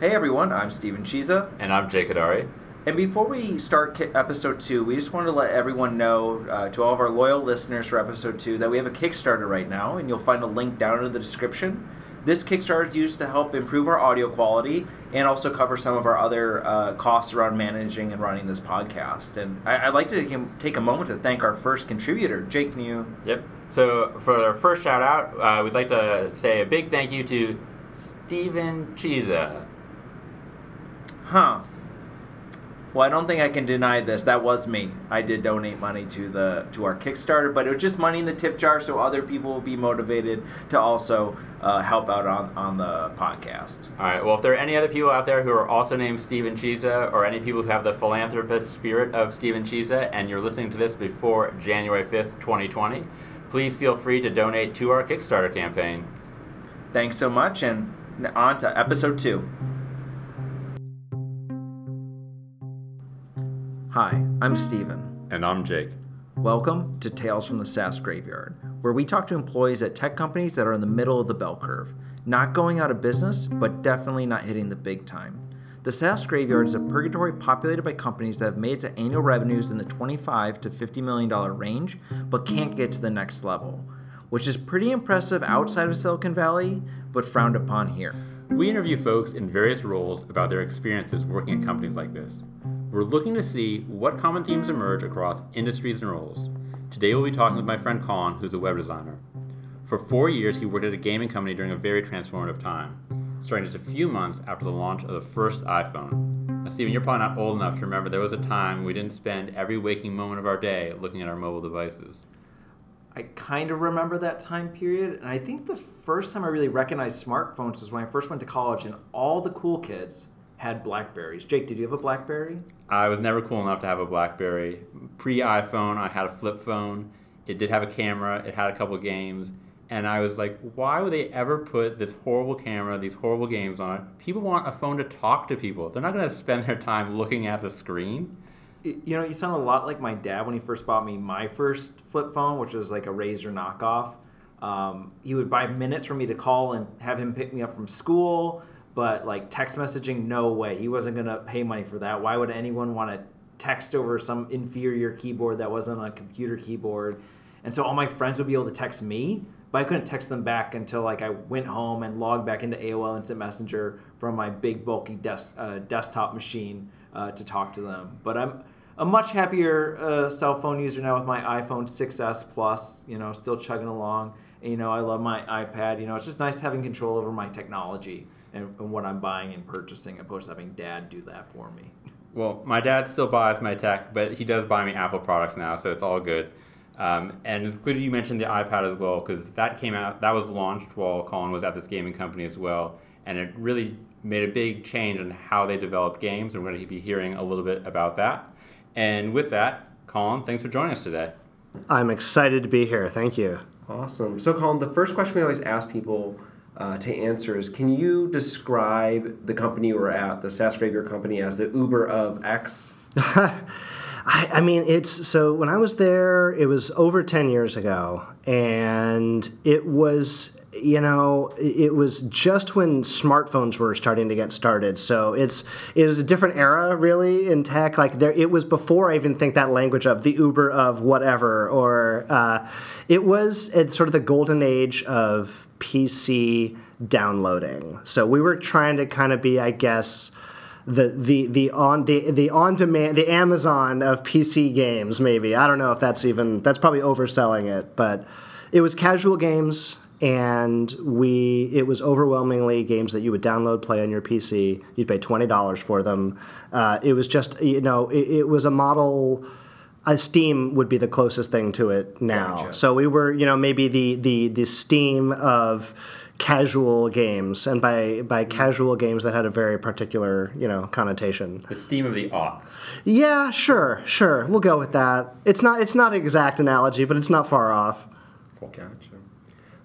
Hey everyone, I'm Steven Chiza. And I'm Jake Hadari. And before we start episode two, we just wanted to let everyone know, uh, to all of our loyal listeners for episode two, that we have a Kickstarter right now, and you'll find a link down in the description. This Kickstarter is used to help improve our audio quality and also cover some of our other uh, costs around managing and running this podcast. And I- I'd like to take- a moment to thank our first contributor. Jake, New. Yep. So for our first shout out, uh, we'd like to say a big thank you to Steven Chiza. Huh. Well, I don't think I can deny this. That was me. I did donate money to the to our Kickstarter, but it was just money in the tip jar, so other people will be motivated to also uh, help out on on the podcast. All right. Well, if there are any other people out there who are also named Steven Chiza, or any people who have the philanthropist spirit of Steven Chiza, and you're listening to this before January 5th, 2020, please feel free to donate to our Kickstarter campaign. Thanks so much, and on to episode two. Hi, I'm Steven. And I'm Jake. Welcome to Tales from the SaaS Graveyard, where we talk to employees at tech companies that are in the middle of the bell curve. Not going out of business, but definitely not hitting the big time. The SaaS Graveyard is a purgatory populated by companies that have made it to annual revenues in the 25 to 50 million dollar range, but can't get to the next level, which is pretty impressive outside of Silicon Valley, but frowned upon here. We interview folks in various roles about their experiences working at companies like this. We're looking to see what common themes emerge across industries and roles. Today we'll be talking with my friend Colin, who's a web designer. For four years, he worked at a gaming company during a very transformative time, starting just a few months after the launch of the first iPhone. Now, Steven, you're probably not old enough to remember there was a time we didn't spend every waking moment of our day looking at our mobile devices. I kind of remember that time period, and I think the first time I really recognized smartphones was when I first went to college, and all the cool kids had Blackberries. Jake, did you have a Blackberry? I was never cool enough to have a BlackBerry. Pre iPhone, I had a flip phone. It did have a camera. It had a couple games, and I was like, why would they ever put this horrible camera, these horrible games on it? People want a phone to talk to people. They're not going to spend their time looking at the screen. You know, you sound a lot like my dad when he first bought me my first flip phone, which was like a Razor knockoff. Um, he would buy minutes for me to call and have him pick me up from school, but like text messaging, no way. He wasn't gonna pay money for that. Why would anyone want to text over some inferior keyboard that wasn't a computer keyboard? And so all my friends would be able to text me, but I couldn't text them back until like I went home and logged back into AOL Instant Messenger from my big bulky uh, desktop machine uh, to talk to them. But I'm a much happier uh, cell phone user now with my iPhone 6s Plus. You know, still chugging along. And, you know, I love my iPad. You know, it's just nice having control over my technology and, and what I'm buying and purchasing, opposed to having Dad do that for me. Well, my dad still buys my tech, but he does buy me Apple products now, so it's all good. Um, and it's good you mentioned the iPad as well, because that came out, that was launched while Colin was at this gaming company as well, and it really made a big change in how they develop games, and we're going to be hearing a little bit about that. And with that, Colin, thanks for joining us today. I'm excited to be here. Thank you. Awesome. So, Colin, the first question we always ask people uh, to answer is Can you describe the company you were at, the SaaS Graveyard company, as the Uber of X? I, I mean, it's so when I was there, it was over 10 years ago, and it was you know it was just when smartphones were starting to get started so it's it was a different era really in tech like there it was before i even think that language of the uber of whatever or uh, it was at sort of the golden age of pc downloading. So we were trying to kind of be i guess the the the on the the on demand the Amazon of PC games maybe. I don't know if that's even that's probably overselling it but it was casual games and we it was overwhelmingly games that you would download play on your PC you'd pay twenty dollars for them. Uh, it was just you know it, it was a model uh, Steam would be the closest thing to it now. Gotcha. So we were, you know, maybe the the the Steam of casual games, and by by casual games that had a very particular, you know, connotation. The steam of the aughts. Yeah, sure, sure, we'll go with that. It's not it's not an exact analogy, but it's not far off. Gotcha.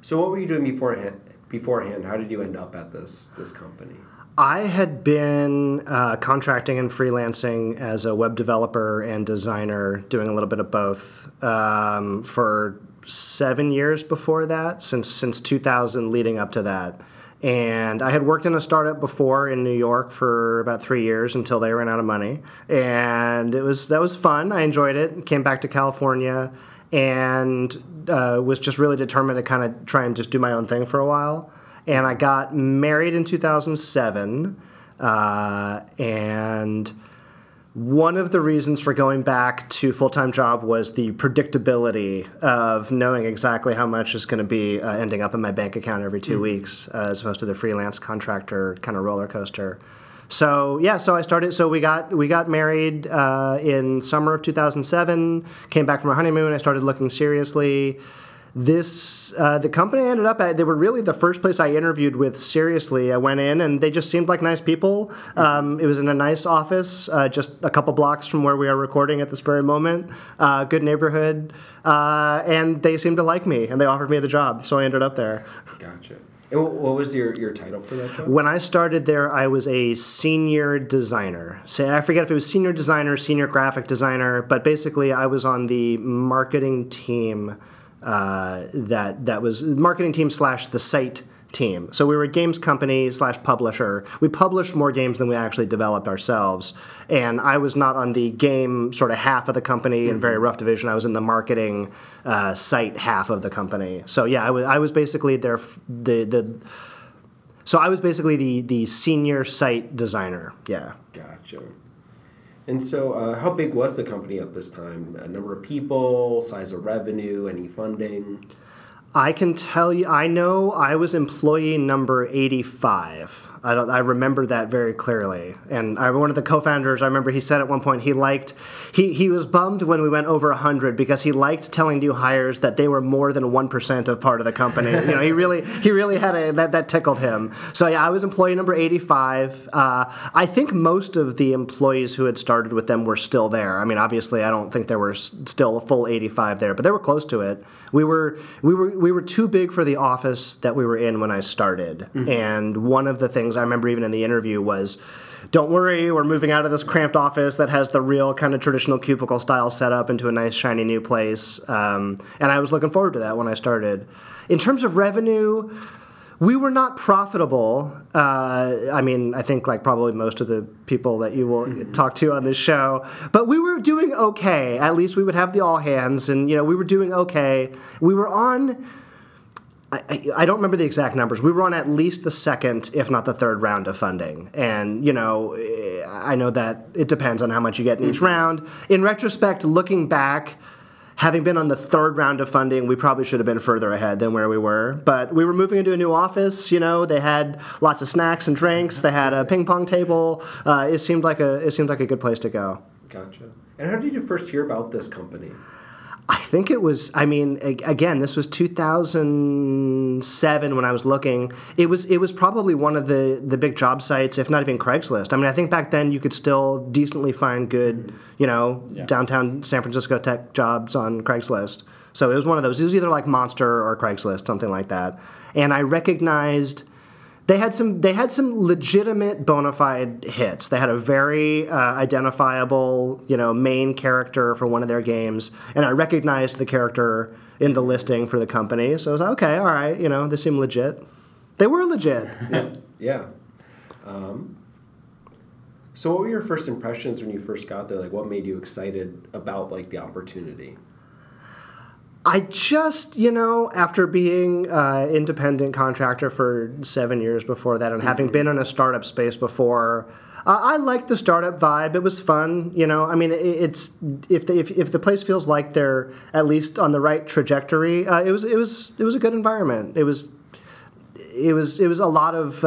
So, what were you doing beforehand? Beforehand, how did you end up at this this company? I had been uh, contracting and freelancing as a web developer and designer, doing a little bit of both um, for seven years before that, since since 2000, leading up to that. And I had worked in a startup before in New York for about three years until they ran out of money, and it was that was fun. I enjoyed it. Came back to California, and uh, was just really determined to kind of try and just do my own thing for a while. And I got married in 2007, uh, and one of the reasons for going back to full time job was the predictability of knowing exactly how much is going to be uh, ending up in my bank account every 2 weeks, uh, as opposed to the freelance contractor kind of roller coaster. So yeah, so I started. So we got we got married uh, in summer of 2007. Came back from our honeymoon. I started looking seriously this uh, the company I ended up at they were really the first place I interviewed with seriously. I went in and they just seemed like nice people. Um, it was in a nice office, uh, just a couple blocks from where we are recording at this very moment. Uh, good neighborhood, uh, and they seemed to like me and they offered me the job, so I ended up there. Gotcha. What was your, your title for that job? When I started there, I was a senior designer. So I forget if it was senior designer, senior graphic designer, but basically I was on the marketing team uh, that that was marketing team slash the site team. So we were a games company slash publisher. We published more games than we actually developed ourselves. And I was not on the game sort of half of the company in very rough division. I was in the marketing uh, site half of the company. So yeah, I was I was basically their f- the the. So I was basically the the senior site designer. Yeah. Gotcha. And so, uh, how big was the company at this time? A number of people, size of revenue, any funding? I can tell you, I know I was employee number 85. I, don't, I remember that very clearly. And I, one of the co-founders, I remember he said at one point he liked, he, he was bummed when we went over 100 because he liked telling new hires that they were more than 1% of part of the company. you know, he really, he really had a, that, that tickled him. So yeah, I was employee number 85. Uh, I think most of the employees who had started with them were still there. I mean, obviously I don't think there were still a full 85 there, but they were close to it. We were, we were, we were too big for the office that we were in when I started. And one of the things I remember even in the interview was, don't worry, we're moving out of this cramped office that has the real kind of traditional cubicle style setup into a nice shiny new place. Um, and I was looking forward to that when I started. In terms of revenue, we were not profitable. Uh, I mean, I think like probably most of the people that you will talk to on this show, but we were doing okay. At least we would have the all hands, and you know, we were doing okay. We were on. I, I- I don't remember the exact numbers. We were on at least the second, if not the third round of funding. And, you know, I know that it depends on how much you get in each round. In retrospect, looking back, having been on the third round of funding, we probably should have been further ahead than where we were. But we were moving into a new office. You know, they had lots of snacks and drinks. They had a ping pong table. Uh, it seemed like a it seemed like a good place to go. Gotcha. And how did you first hear about this company? I think it was. I mean, again, this was 2007 when I was looking. It was. It was probably one of the the big job sites, if not even Craigslist. I mean, I think back then you could still decently find good, you know, downtown San Francisco tech jobs on Craigslist. So it was one of those. It was either like Monster or Craigslist, something like that. And I recognized they had some they had some legitimate bona fide hits. They had a very uh, identifiable, you know, main character for one of their games, and I recognized the character in the listing for the company. So I was like, okay, all right, you know, they seem legit. They were legit. Yeah. Um, so, what were your first impressions when you first got there? Like, what made you excited about like the opportunity? I just, you know, after being uh, independent contractor for seven years before that, and having been in a startup space before, uh, I liked the startup vibe. It was fun, you know. I mean, it, it's if the, if if the place feels like they're at least on the right trajectory, uh, it was it was it was a good environment. It was it was it was a lot of.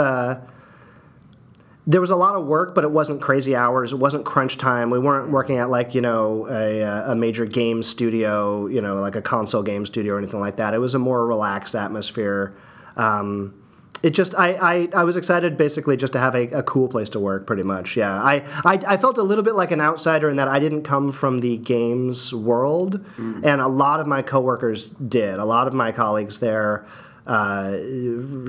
There was a lot of work, but it wasn't crazy hours. It wasn't crunch time. We weren't working at like you know a, a major game studio, you know, like a console game studio or anything like that. It was a more relaxed atmosphere. Um, it just I, I, I was excited basically just to have a, a cool place to work pretty much yeah I, I I felt a little bit like an outsider in that I didn't come from the games world and a lot of my coworkers did a lot of my colleagues there uh,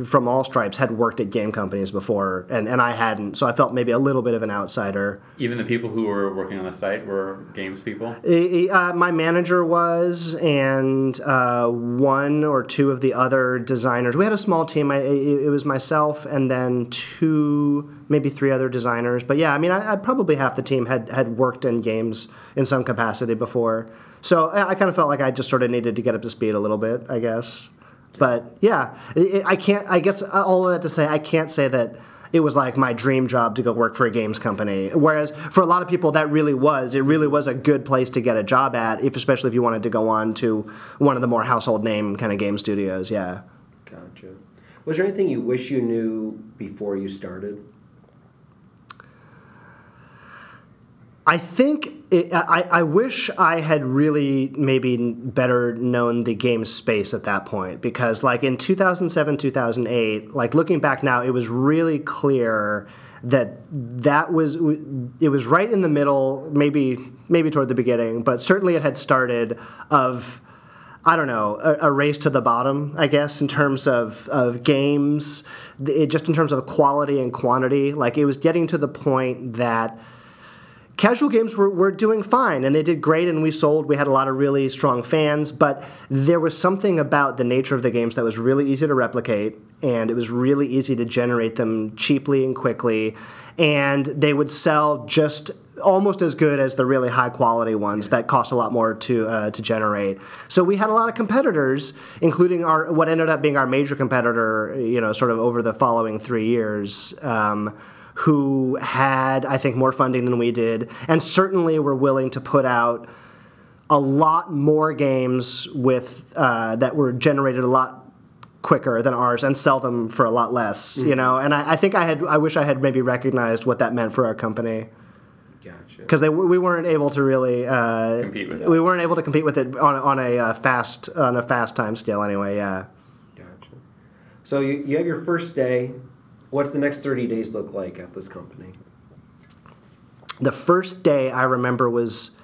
from all stripes had worked at game companies before, and, and I hadn't. So I felt maybe a little bit of an outsider. Even the people who were working on the site were games people. Uh, my manager was, and uh, one or two of the other designers. We had a small team. I, it was myself, and then two, maybe three other designers. But yeah, I mean, I, I probably half the team had had worked in games in some capacity before. So I, I kind of felt like I just sort of needed to get up to speed a little bit, I guess. But yeah, it, I can't. I guess uh, all of that to say, I can't say that it was like my dream job to go work for a games company. Whereas for a lot of people, that really was. It really was a good place to get a job at, if especially if you wanted to go on to one of the more household name kind of game studios. Yeah. Gotcha. Was there anything you wish you knew before you started? I think I, I wish I had really maybe better known the game space at that point because like in 2007 2008 like looking back now it was really clear that that was it was right in the middle maybe maybe toward the beginning but certainly it had started of I don't know, a, a, race to the bottom, I guess, in terms of, of games, it, just in terms of quality and quantity. Like, it was getting to the point that casual games were, were doing fine and they did great and we sold we had a lot of really strong fans but there was something about the nature of the games that was really easy to replicate and it was really easy to generate them cheaply and quickly and they would sell just almost as good as the really high quality ones that cost a lot more to uh, to generate. So we had a lot of competitors, including our what ended up being our major competitor. You know, sort of over the following three years. Um, who had, I think, more funding than we did, and certainly were willing to put out a lot more games with uh, that were generated a lot quicker than ours and sell them for a lot less. Mm-hmm. You know, and I, I, think I had, I wish I had maybe recognized what that meant for our company. Gotcha. Because they we weren't able to really uh, compete with it. We weren't able to compete with it on, on a uh, fast on a fast time scale anyway. Yeah. Gotcha. So you, you have your first day What's the next 30 days look like at this company? The first day I remember was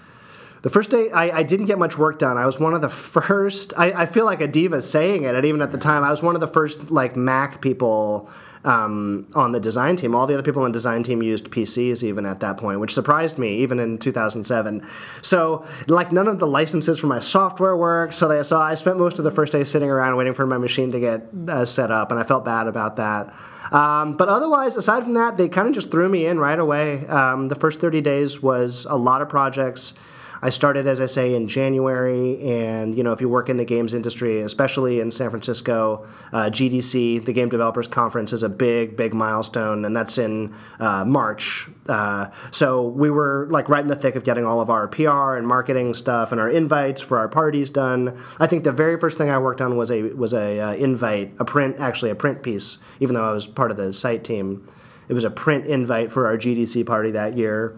the first day I, I, didn't get much work done. I was one of the first. I, I, feel like a diva saying it, and even at the time, I was one of the first like Mac people um, on the design team. All the other people on the design team used PCs even at that point, which surprised me even in 2007. So like none of the licenses for my software worked. So they, I spent most of the first day sitting around waiting for my machine to get uh, set up, and I felt bad about that. Um, but otherwise, aside from that, they kind of just threw me in right away. Um, the first 30 days was a lot of projects. I started, as I say, in January, and you know, if you work in the games industry, especially in San Francisco, uh, GDC, the Game Developers Conference, is a big, big milestone, and that's in uh, March. Uh, so we were like right in the thick of getting all of our PR and marketing stuff and our invites for our parties done. I think the very first thing I worked on was a was a uh, invite, a print, actually a print piece, even though I was part of the site team. It was a print invite for our GDC party that year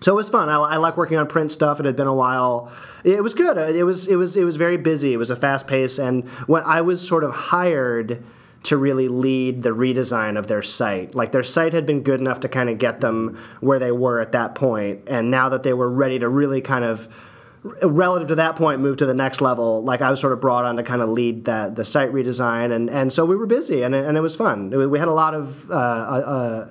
so it was fun. I, I, like working on print stuff. It had been a while. It was good. It was it was it was very busy. It was a fast pace, and when I was sort of hired to really lead the redesign of their site. Like their site had been good enough to kind of get them where they were at that point, and now that they were ready to really kind of relative to that point move to the next level like i was sort of brought on to kind of lead that the site redesign and, and so we were busy and, and it was fun we had a lot of uh, uh,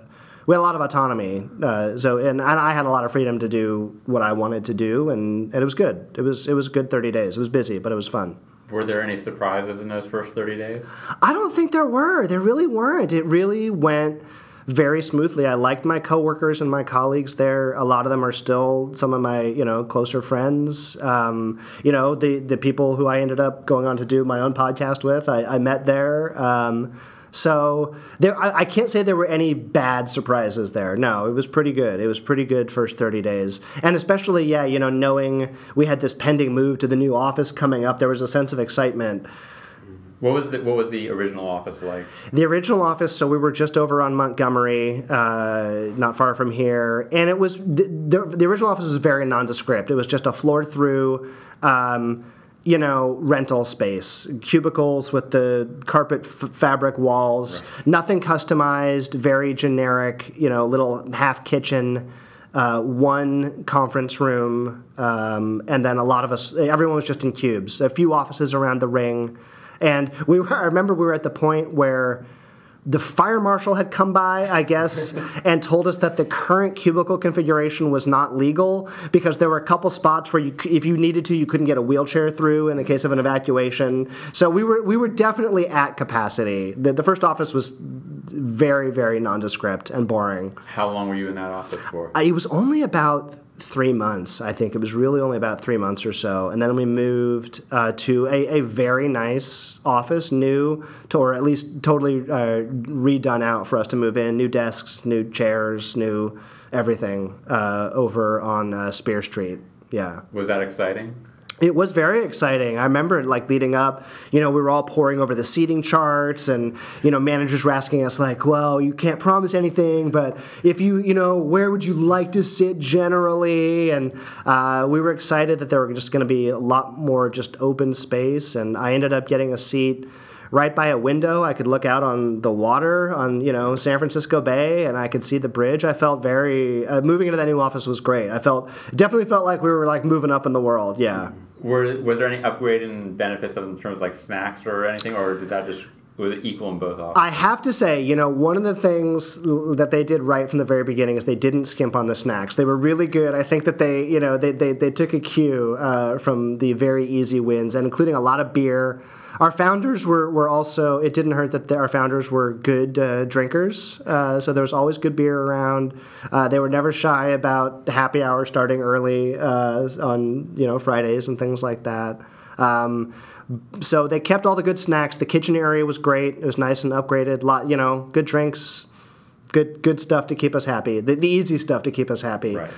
we had a lot of autonomy. Uh, so and, and I had a lot of freedom to do what I wanted to do, and, and it was good. It was it was good thirty days. It was busy, but it was fun. Were there any surprises in those first thirty days? I don't think there were. There really weren't. It really went very smoothly. I liked my coworkers and my colleagues there. A lot of them are still some of my you know closer friends. Um, you know the the people who I ended up going on to do my own podcast with. I, I met there. Um, so there, I, I, can't say there were any bad surprises there. No, it was pretty good. It was pretty good first 30 days, and especially yeah, you know, knowing we had this pending move to the new office coming up, there was a sense of excitement. What was the What was the original office like? The original office. So we were just over on Montgomery, uh, not far from here, and it was the, the, the original office was very nondescript. It was just a floor through. Um, you know, rental space, cubicles with the carpet f- fabric walls, right. nothing customized, very generic, you know, little half kitchen, uh, one conference room, um, and then a lot of us, everyone was just in cubes. A few offices around the ring, And we were, I remember we were at the point where the fire marshal had come by, I guess, and told us that the current cubicle configuration was not legal because there were a couple spots where you, if you needed to, you couldn't get a wheelchair through in the case of an evacuation. So we were we were definitely at capacity. The, the first office was very very nondescript and boring. How long were you in that office for? Uh, It was only about three months, I think. It was really only about three months or so. And then we moved uh, to a, a very nice office, new, to, or at least totally uh, redone out for us to move in. New desks, new chairs, new everything uh, over on uh, Spear Street. Yeah. Was that exciting? It was very exciting. I remember like leading up, you know, we were all poring over the seating charts and, you know, managers were asking us like, well, you can't promise anything, but if you, you know, where would you like to sit generally? And uh, we were excited that there were just going to be a lot more just open space. And I ended up getting a seat right by a window. I could look out on the water on, you know, San Francisco Bay and I could see the bridge. I felt very, uh, moving into that new office was great. I felt, definitely felt like we were like moving up in the world. Yeah. Were was there any upgrade in benefits in terms of like snacks or anything, or did that just was it equal in both offices? I have to say, you know, one of the things that they did right from the very beginning is they didn't skimp on the snacks. They were really good. I think that they, you know, they, they, they took a cue uh, from the very easy wins, and including a lot of beer. Our founders were, were also, it didn't hurt that the, our founders were good uh, drinkers. Uh, so there was always good beer around. Uh, they were never shy about happy hour starting early uh, on, you know, Fridays and things like that. Um, so they kept all the good snacks. The kitchen area was great. It was nice and upgraded. Lot, you know, good drinks, good good stuff to keep us happy. The, the easy stuff to keep us happy. Right.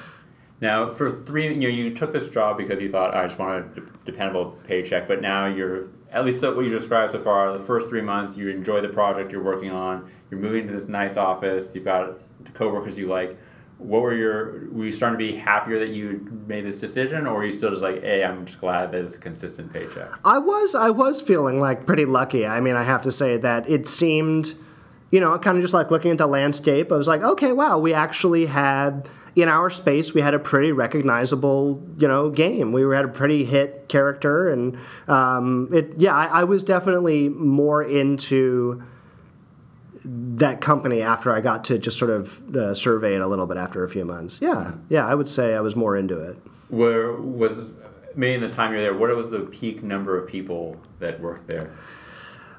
Now, for three, you know, you took this job because you thought I just want a dependable paycheck, but now you're at least what you described so far. The first three months, you enjoy the project you're working on. You're moving to this nice office. You've got coworkers you like. What were your? Were you starting to be happier that you made this decision, or are you still just like, hey, I'm just glad that it's a consistent paycheck? I was I was feeling like pretty lucky. I mean, I have to say that it seemed, you know, kind of just like looking at the landscape. I was like, okay, wow, we actually had in our space we had a pretty recognizable, you know, game. We had a pretty hit character, and um, it yeah, I, I was definitely more into that company after I got to just sort of uh, survey it a little bit after a few months. Yeah, yeah, I would say I was more into it. Where was maybe in the time you're there? What was the peak number of people that worked there?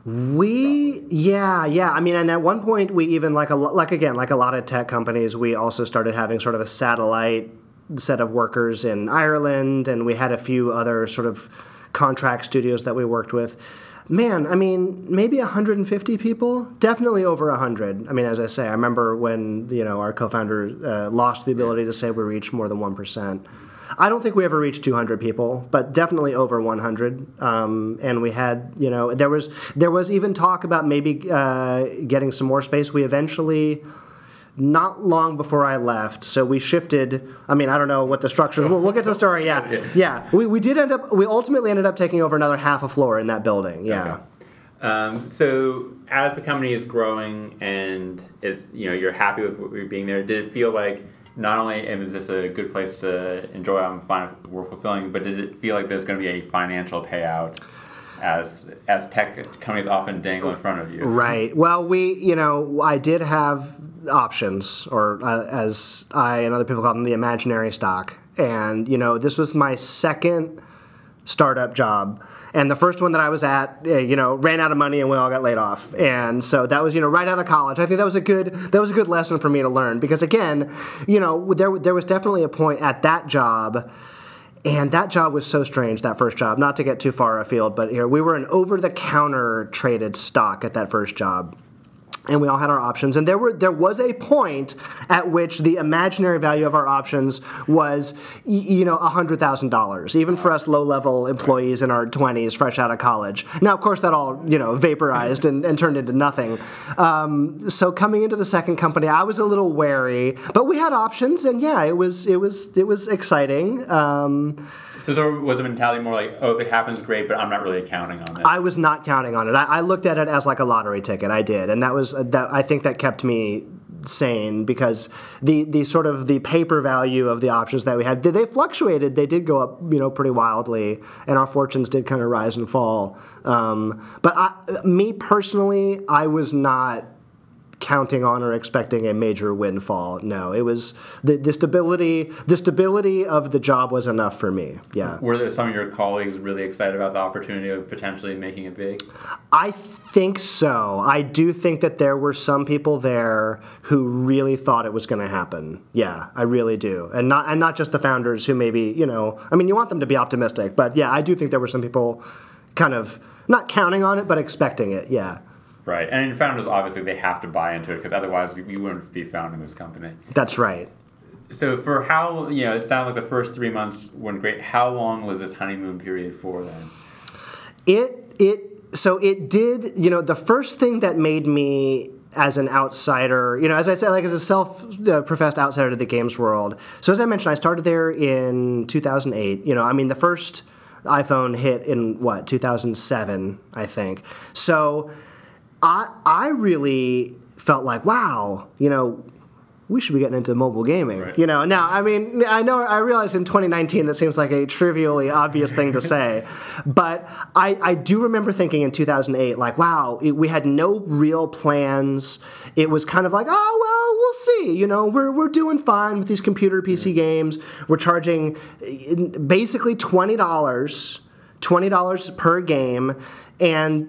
We yeah yeah I mean and at one point we even like a like again like a lot of tech companies we also started having sort of a satellite set of workers in Ireland and we had a few other sort of contract studios that we worked with. Man, I mean, maybe 150 people, definitely over 100. I mean, as I say, I remember when you know our co-founder uh, lost the ability to say we reached more than one percent. I don't think we ever reached 200 people, but definitely over 100. Um, and we had, you know, there was there was even talk about maybe uh, getting some more space. We eventually, not long before I left, so we shifted. I mean, I don't know what the structure. We'll, we'll get to the story. Yeah, yeah. We, we did end up. We ultimately ended up taking over another half a floor in that building. Yeah. Okay. Um, so as the company is growing and it's you know you're happy with being there, did it feel like not only is this a good place to enjoy and find work fulfilling, but did it feel like there's going to be a financial payout as as tech companies often dangle in front of you? Right. Well, we, you know, I did have options, or uh, as I and other people call them, the imaginary stock. And, you know, this was my second startup job. And the first one that I was at, uh, you know, ran out of money and we all got laid off. And so that was, you know, right out of college. I think that was a good that was a good lesson for me to learn because again, you know, there there was definitely a point at that job and that job was so strange, that first job. Not to get too far afield, but here we were an over the counter traded stock at that first job. And we all had our options, and there were there was a point at which the imaginary value of our options was, you know, hundred thousand dollars, even for us low level employees in our twenties, fresh out of college. Now, of course, that all you know vaporized and, and turned into nothing. Um, so coming into the second company, I was a little wary, but we had options, and yeah, it was it was it was exciting. Um, So there was a mentality more like, oh, if it happens, great, but I'm not really counting on it. I was not counting on it. I, I looked at it as like a lottery ticket. I did, and that was that. I think that kept me sane because the the sort of the paper value of the options that we had they fluctuated. They did go up, you know, pretty wildly, and our fortunes did kind of rise and fall. Um, but I, me personally, I was not counting on or expecting a major windfall. No, it was the, the stability. The stability of the job was enough for me. Yeah. Were there some of your colleagues really excited about the opportunity of potentially making it big? I think so. I do think that there were some people there who really thought it was going to happen. Yeah, I really do, and not and not just the founders who maybe you know. I mean, you want them to be optimistic, but yeah, I do think there were some people kind of not counting on it, but expecting it. Yeah. Right, and founders obviously they have to buy into it because otherwise you wouldn't be founding this company. That's right. So for how you know it sounded like the first three months went great. How long was this honeymoon period for then? It it so it did you know the first thing that made me as an outsider, you know, as I said, like as a self-professed outsider to the games world. So as I mentioned, I started there in 2008. You know, I mean, the first iPhone hit in what 2007, I think. So I I really felt like, wow, you know, we should be getting into mobile gaming. Right. You know, now I mean, I know I realize in 2019 that seems like a trivially obvious thing to say, but I I do remember thinking in 2008 like, wow, it, we had no real plans. It was kind of like, oh well, we'll see. You know, we're we're doing fine with these computer PC games. We're charging eh, basically twenty dollars. Twenty dollars per game, and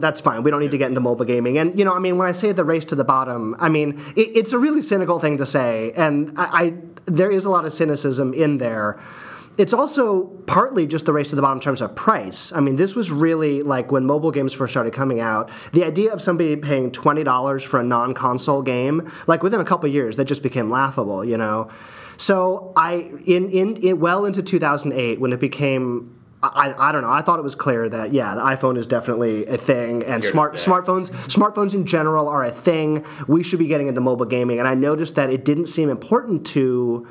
that's fine. We don't need to get into mobile gaming. And you know, I mean, when I say the race to the bottom, I mean it, it's a really cynical thing to say, and I, I there is a lot of cynicism in there. It's also partly just the race to the bottom in terms of price. I mean, this was really like when mobile games first started coming out. The idea of somebody paying twenty dollars for a non-console game, like within a couple years, that just became laughable. You know. So I in, in in well into 2008 when it became I, I don't know. I thought it was clear that yeah, the iPhone is definitely a thing, and Here smart smartphones smartphones in general are a thing. We should be getting into mobile gaming, and I noticed that it didn't seem important to.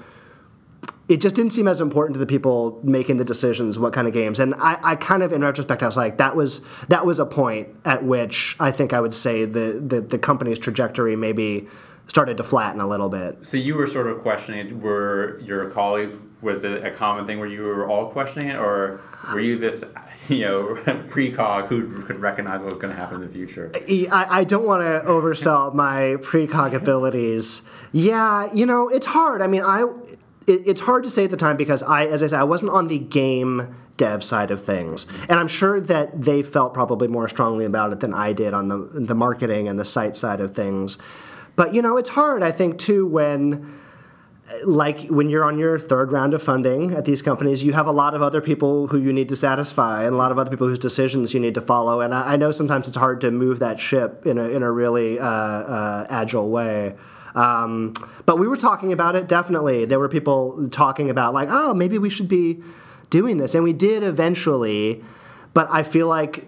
It just didn't seem as important to the people making the decisions what kind of games, and I, I kind of in retrospect I was like that was that was a point at which I think I would say the the, the company's trajectory maybe started to flatten a little bit. So you were sort of questioning. Were your colleagues? Was it a common thing where you were all questioning it, or were you this, you know, precog who could recognize what was going to happen in the future? I, I don't want to oversell my precog abilities. Yeah, you know, it's hard. I mean, I it, it's hard to say at the time because I, as I said, I wasn't on the game dev side of things, and I'm sure that they felt probably more strongly about it than I did on the the marketing and the site side of things. But you know, it's hard. I think too when like when you're on your third round of funding at these companies, you have a lot of other people who you need to satisfy and a lot of other people whose decisions you need to follow. And I, I know sometimes it's hard to move that ship in a, in a really uh, uh, agile way. Um, but we were talking about it definitely. There were people talking about, like, oh, maybe we should be doing this. And we did eventually. But I feel like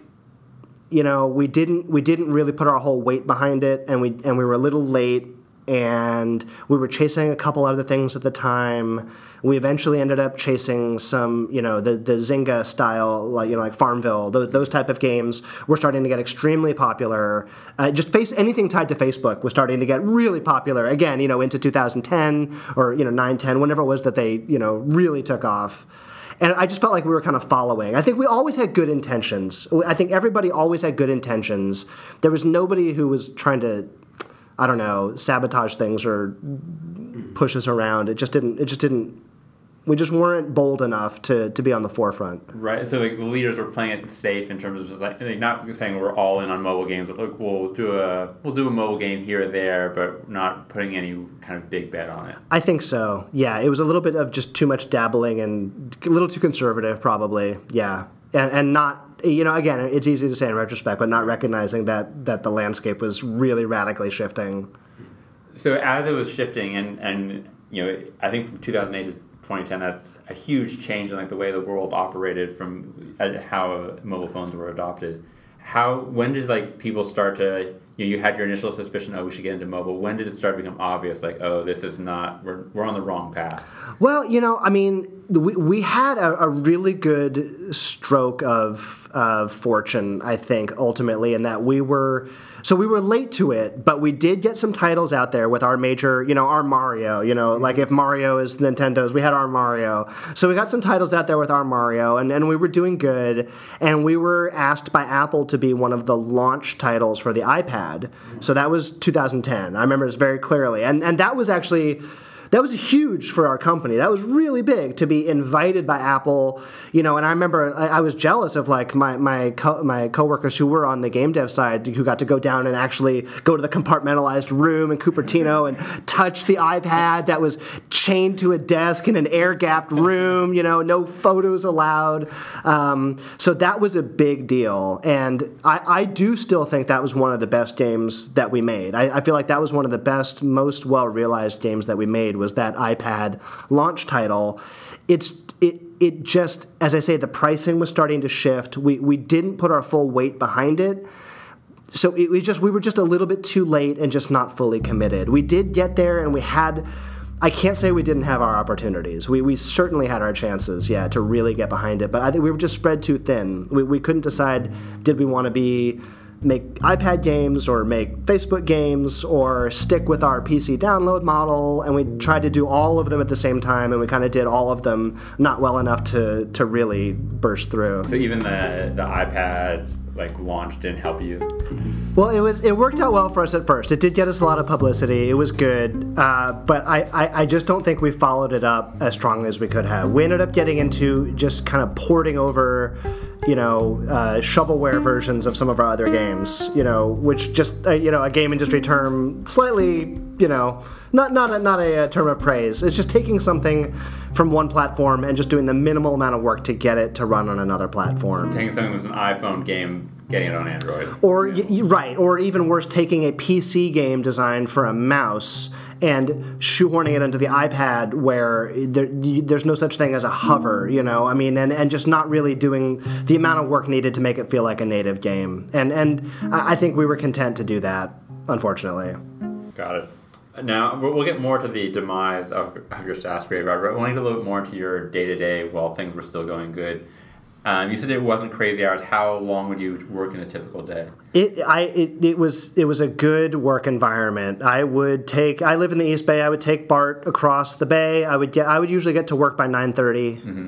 you know we didn't we didn't really put our whole weight behind it and we and we were a little late and we were chasing a couple other things at the time we eventually ended up chasing some you know the the zynga style like you know like farmville those, those type of games were starting to get extremely popular uh, just face anything tied to facebook was starting to get really popular again you know into 2010 or you know 9 10 whenever it was that they you know really took off and I just felt like we were kind of following. I think we always had good intentions. I think everybody always had good intentions. There was nobody who was trying to, I don't know, sabotage things or push us around. It just didn't. It just didn't. We just weren't bold enough to, to be on the forefront. Right. So like the leaders were playing it safe in terms of like like, not saying we're all in on mobile games, but like we'll do a we'll do a mobile game here or there, but not putting any kind of big bet on it. I think so. Yeah, it was a little bit of just too much dabbling and a little too conservative, probably. Yeah, and, and not you know again, it's easy to say in retrospect, but not recognizing that that the landscape was really radically shifting. So as it was shifting, and and you know, I think from 2008 to 2010, that's a huge change in like the way the world operated from uh, how mobile phones were adopted. How when did like people start to you know, you had your initial suspicion, oh, we should get into mobile. When did it start to become obvious, like, oh, this is not we're we're on the wrong path? Well, you know, I mean, we, we had a, a really good stroke of, of fortune, I think, ultimately, in that we were so we were late to it, but we did get some titles out there with our major, you know, our Mario. You know, like mm-hmm. if Mario is Nintendo's, we had our Mario. So we got some titles out there with our Mario, and, and we were doing good. And we were asked by Apple to be one of the launch titles for the iPad. Mm-hmm. So that was 2010. I remember this very clearly, and and that was actually that was huge for our company. That was really big to be invited by Apple, you know. And I remember I, I was jealous of like my my co- my coworkers who were on the game dev side who got to go down and actually go to the compartmentalized room in Cupertino and touch the iPad that was chained to a desk in an air gapped room. You know, no photos allowed. Um, so that was a big deal, and I, I do still think that was one of the best games that we made. I, I feel like that was one of the best, most well realized games that we made was that iPad launch title. It's it it just as I say the pricing was starting to shift. We we didn't put our full weight behind it. So it just we were just a little bit too late and just not fully committed. We did get there and we had I can't say we didn't have our opportunities. We, we certainly had our chances, yeah, to really get behind it. But I think we were just spread too thin. We, we couldn't decide did we want to be make iPad games or make Facebook games or stick with our PC download model. And we tried to do all of them at the same time, and we kind of did all of them not well enough to, to really burst through. So even the the iPad like launch didn't help you. Well, it was it worked out well for us at first. It did get us a lot of publicity. It was good, uh, but I, I, I just don't think we followed it up as strongly as we could have. We ended up getting into just kind of porting over, you know, uh, shovelware versions of some of our other games. You know, which just uh, you know a game industry term, slightly you know, not not a, not a, term of praise. It's just taking something from one platform and just doing the minimal amount of work to get it to run on another platform. Taking something that was an iPhone game, getting it on Android. Or y- y- right, or even worse, taking a PC game designed for a mouse and shoehorning it into the iPad where there, y- there's no such thing as a hover, you know. I mean, and, and just not really doing the amount of work needed to make it feel like a native game. And and I I think we were content to do that, unfortunately. Got it. Now we'll we'll get more to the demise of, of your SaaS graveyard, but to get a little bit more into your day to day while things were still going good. Um, you said it wasn't crazy hours. How long would you work in a typical day? It I it, it was it was a good work environment. I would take I live in the East Bay. I would take BART across the bay. I would get I would usually get to work by nine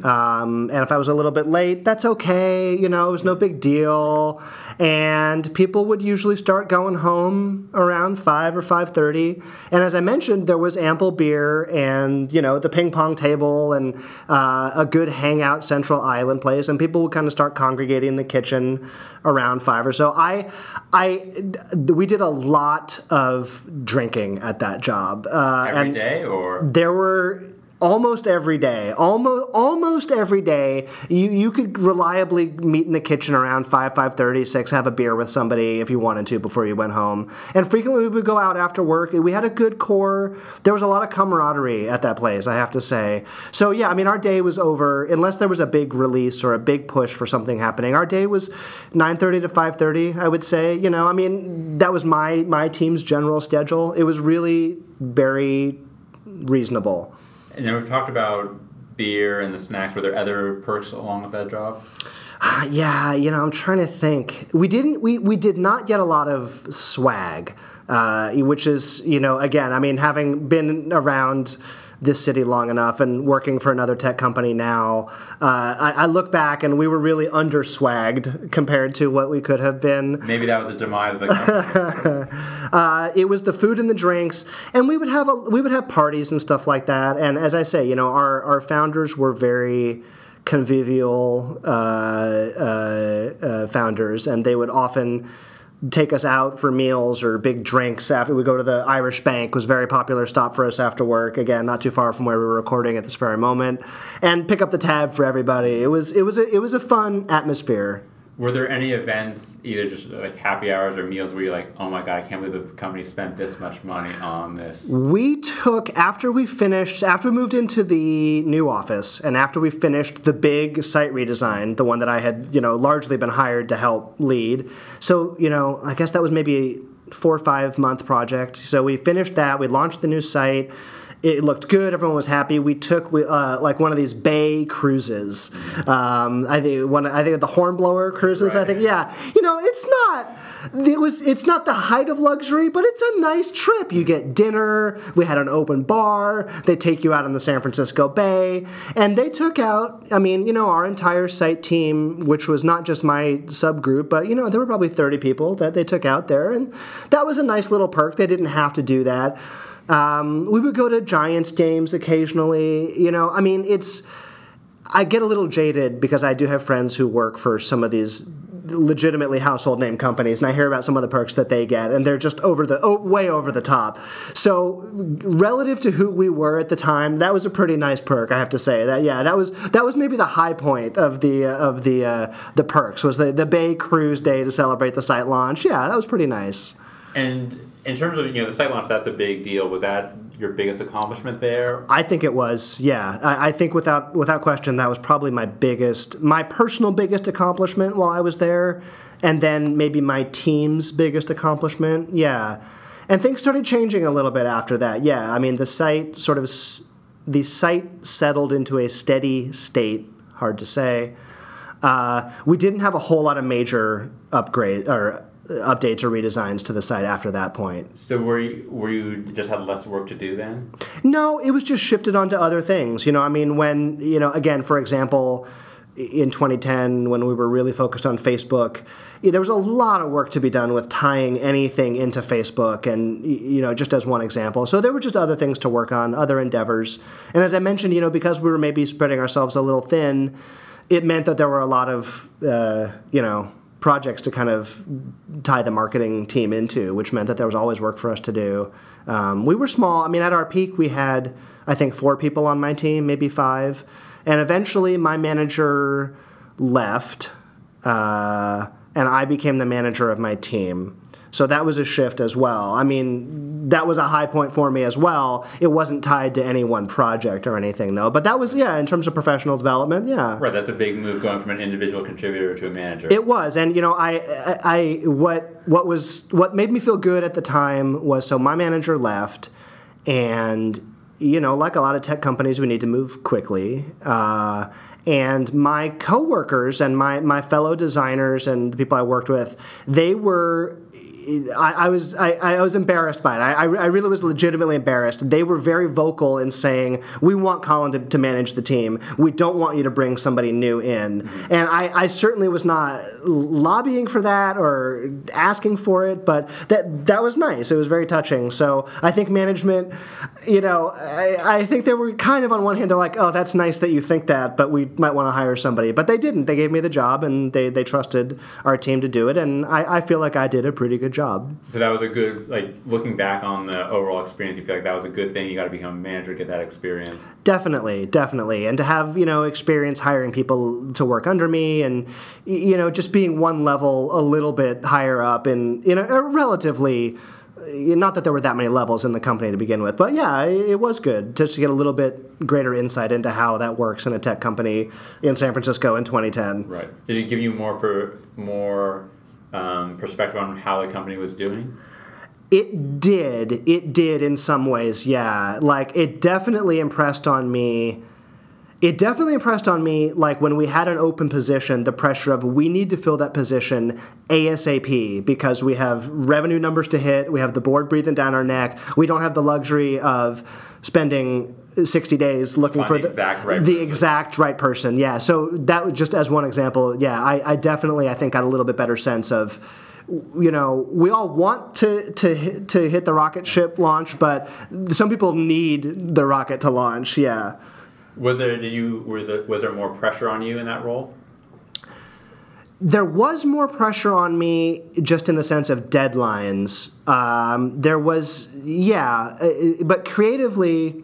Um, and if I was a little bit late, that's okay. You know, it was no big deal. And people would usually start going home around five or five thirty. And as I mentioned, there was ample beer and you know the ping pong table and uh, a good hangout Central Island place. And people would kind of start congregating in the kitchen around five or so. I, I, we did a lot of drinking at that job. Uh, Every day, or there were almost every day almost almost every day you you could reliably meet in the kitchen around 5 5.30 6 have a beer with somebody if you wanted to before you went home. And frequently we would go out after work we had a good core. There was a lot of camaraderie at that place i have to say. So yeah i mean our day was over. Unless there was a big release or a big push for something happening our day was 9.30 to 5.30 i would say. You know i mean that was my my team's general schedule. It was really very reasonable and then we've talked about beer and the snacks. Were there other perks along with that job? Yeah, you know, I'm trying to think. We didn't. We we did not get a lot of swag, uh, which is you know again. I mean, having been around this city long enough and working for another tech company now, uh, I, I look back and we were really under swagged compared to what we could have been. Maybe that was the demise of the company. Uh, it was the food and the drinks, and we would have a, we would have parties and stuff like that. And as I say, you know, our our founders were very convivial uh, uh, uh, founders, and they would often take us out for meals or big drinks after we go to the Irish Bank was very popular stop for us after work. Again not too far from where we were recording at this very moment. And pick up the tab for everybody. It was it was a, it was a fun atmosphere Were there any events, either just like happy hours or meals, where you're like, "Oh my god, I can't believe the company spent this much money on this"? We took after we finished after we moved into the new office and after we finished the big site redesign, the one that I had you know largely been hired to help lead. So you know I guess that was maybe a four or five month project. So we finished that. We launched the new site. It looked good. Everyone was happy. We took we, uh, like one of these bay cruises. Um, I think one. I think the Hornblower cruises. I think yeah. You know, it's not. It was. It's not the height of luxury, but it's a nice trip. You get dinner. We had an open bar. They take you out on the San Francisco Bay, and they took out. I mean, you know, our entire site team, which was not just my subgroup, but you know, there were probably thirty people that they took out there, and that was a nice little perk. They didn't have to do that. Um, we would go to Giants games occasionally. You know, I mean, it's. I get a little jaded because I do have friends who work for some of these legitimately household name companies, and I hear about some of the perks that they get, and they're just over the oh, way over the top. So, relative to who we were at the time, that was a pretty nice perk. I have to say that. Yeah, that was that was maybe the high point of the uh, of the uh, the perks was the the Bay Cruise Day to celebrate the site launch. Yeah, that was pretty nice. And in terms of you know the site launch, that's a big deal. Was that your biggest accomplishment there? I think it was, yeah. I, I think without without question that was probably my biggest, my personal biggest accomplishment while I was there, and then maybe my team's biggest accomplishment. Yeah, and things started changing a little bit after that. Yeah, I mean the site sort of the site settled into a steady state. Hard to say. Uh, we didn't have a whole lot of major upgrade or updates or redesigns to the site after that point. So were you were you just had less work to do then? No, it was just shifted onto other things. You know, I mean, when, you know, again, for example, in 2010, when we were really focused on Facebook, there was a lot of work to be done with tying anything into Facebook, and, you know, just as one example. So there were just other things to work on, other endeavors. And as I mentioned, you know, because we were maybe spreading ourselves a little thin, it meant that there were a lot of, uh, you know, projects to kind of tie the marketing team into, which meant that there was always work for us to do. Um, we were small. I mean, at our peak, we had, I think, four people on my team, maybe five. And eventually, my manager left, uh, and I became the manager of my team. So that was a shift as well. I mean, that was a high point for me as well. It wasn't tied to any one project or anything, though. But that was, yeah, in terms of professional development, yeah. Right, that's a big move going from an individual contributor to a manager. It was, and you know, I, I, I, what, what was, what made me feel good at the time was so my manager left, and you know, like a lot of tech companies, we need to move quickly. Uh, and my coworkers and my my fellow designers and the people I worked with, they were. I, I was I, I was embarrassed by it. I, I I really was legitimately embarrassed. They were very vocal in saying, "We want Colin to, to manage the team. We don't want you to bring somebody new in." Mm-hmm. And I, I certainly was not lobbying for that or asking for it, but that that was nice. It was very touching. So I think management, you know, I, I think they were kind of on one hand they're like, "Oh, that's nice that you think that, but we might want to hire somebody." But they didn't. They gave me the job and they they trusted our team to do it, and I, I feel like I did a pretty good job. so that was a good like looking back on the overall experience. You feel like that was a good thing. You got to become a manager, get that experience. Definitely, definitely, and to have you know experience hiring people to work under me, and you know just being one level a little bit higher up in you know a relatively. Not that there were that many levels in the company to begin with, but yeah, it it was good just to get a little bit greater insight into how that works in a tech company in San Francisco in 2010. Right. Did it give you more per, more um, perspective on how the company was doing? It did. It did in some ways, yeah. Like, it definitely impressed on me. It definitely impressed on me, like, when we had an open position, the pressure of we need to fill that position ASAP because we have revenue numbers to hit, we have the board breathing down our neck, we don't have the luxury of spending 60 days looking Find for the the exact right the person. exact right person. Yeah. So that was just as one example. Yeah, I, I definitely I think got a little bit better sense of you know we all want to to hit, to hit the rocket ship launch, but some people need the rocket to launch. Yeah. Was there did you were there, was there more pressure on you in that role? There was more pressure on me just in the sense of deadlines. Um, there was, yeah, uh, but creatively,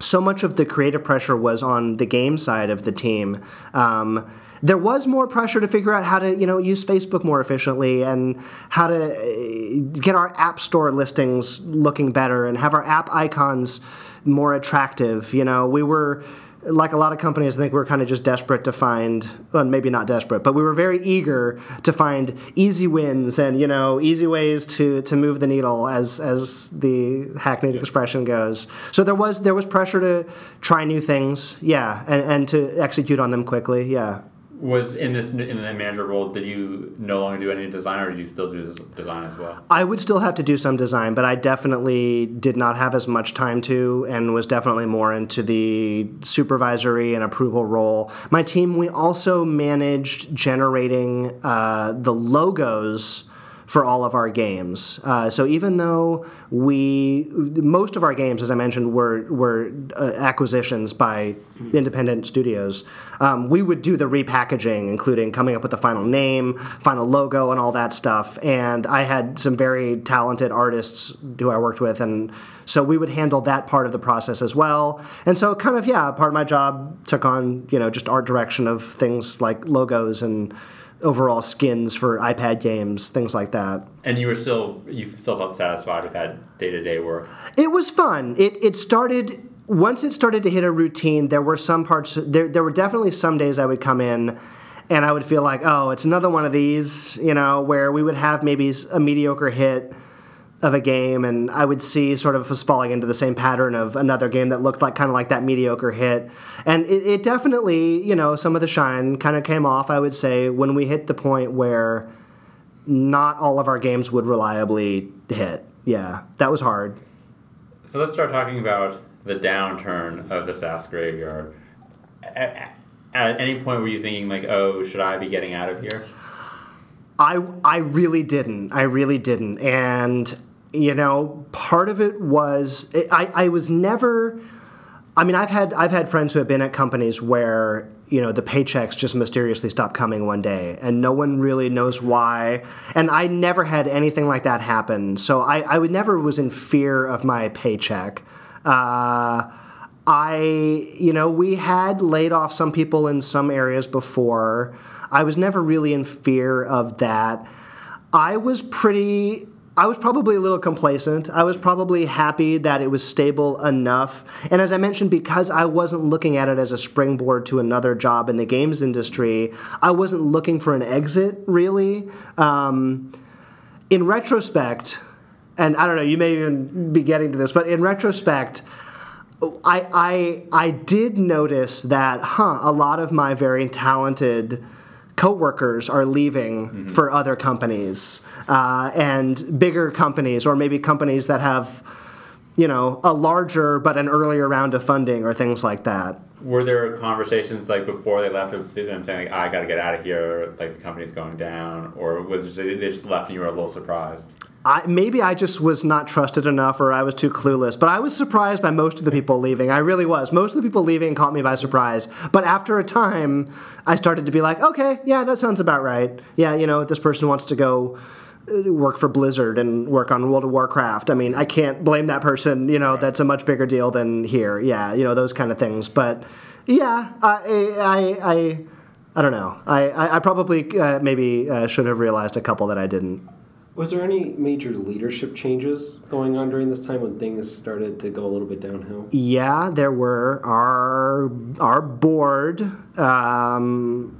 so much of the creative pressure was on the game side of the team. Um, there was more pressure to figure out how to, you know, use Facebook more efficiently and how to uh, get our app store listings looking better and have our app icons more attractive. You know, we were like a lot of companies, I think we are kind of just desperate to find, well, maybe not desperate, but we were very eager to find easy wins and you know easy ways to to move the needle, as as the hackneyed expression goes. So there was there was pressure to try new things, yeah, and, and to execute on them quickly, yeah. Was in this in the manager role, did you no longer do any design, or did you still do design as well? I would still have to do some design, but I definitely did not have as much time to, and was definitely more into the supervisory and approval role. My team, we also managed generating uh, the logos for all of our games. Uh, so even though we most of our games, as I mentioned, were were uh, acquisitions by independent studios, um, we would do the repackaging, including coming up with the final name, final logo, and all that stuff. And I had some very talented artists who I worked with, and so we would handle that part of the process as well. And so, kind of, yeah, part of my job took on you know just art direction of things like logos and overall skins for iPad games, things like that. And you were still you still felt satisfied with that day to day work. It was fun. It it started once it started to hit a routine. There were some parts. There there were definitely some days I would come in. And I would feel like, oh, it's another one of these, you know, where we would have maybe a mediocre hit, of a game, and I would see sort of was falling into the same pattern of another game that looked like kind of like that mediocre hit. And it, it definitely, you know, some of the shine kind of came off, I would say, when we hit the point where not all of our games would reliably hit. Yeah, that was hard. So let's start talking about the downturn of the SaaS graveyard. At, at any point were you thinking like, oh, should I be getting out of here? I I really didn't. I really didn't. And you know, part of it was I, I was never. I mean, I've had I've had friends who have been at companies where you know the paychecks just mysteriously stop coming one day, and no one really knows why. And I never had anything like that happen, so I I would never was in fear of my paycheck. Uh, I you know we had laid off some people in some areas before. I was never really in fear of that. I was pretty I was probably a little complacent. I was probably happy that it was stable enough. And as I mentioned, because I wasn't looking at it as a springboard to another job in the games industry, I wasn't looking for an exit, really. Um, in retrospect, and I don't know, you may even be getting to this, but in retrospect, I, I, I did notice that, huh, a lot of my very talented coworkers are leaving mm-hmm. for other companies uh, and bigger companies, or maybe companies that have, you know, a larger but an earlier round of funding or things like that. Were there conversations like before they left with them saying like, "I got to get out of here," like the company's going down, or was it they just left and you were a little surprised? I, maybe I just was not trusted enough or I was too clueless, but I was surprised by most of the people leaving. I really was. Most of the people leaving caught me by surprise. But after a time, I started to be like, okay, yeah, that sounds about right. Yeah, you know, this person wants to go uh, work for Blizzard and work on World of Warcraft. I mean, I can't blame that person. You know, right. that's a much bigger deal than here. Yeah, you know those kind of things. But yeah, I I I, I don't know. I I, probably uh, maybe uh, should have realized a couple that I didn't. Was there any major leadership changes going on during this time when things started to go a little bit downhill? Yeah, there were. Our our board um,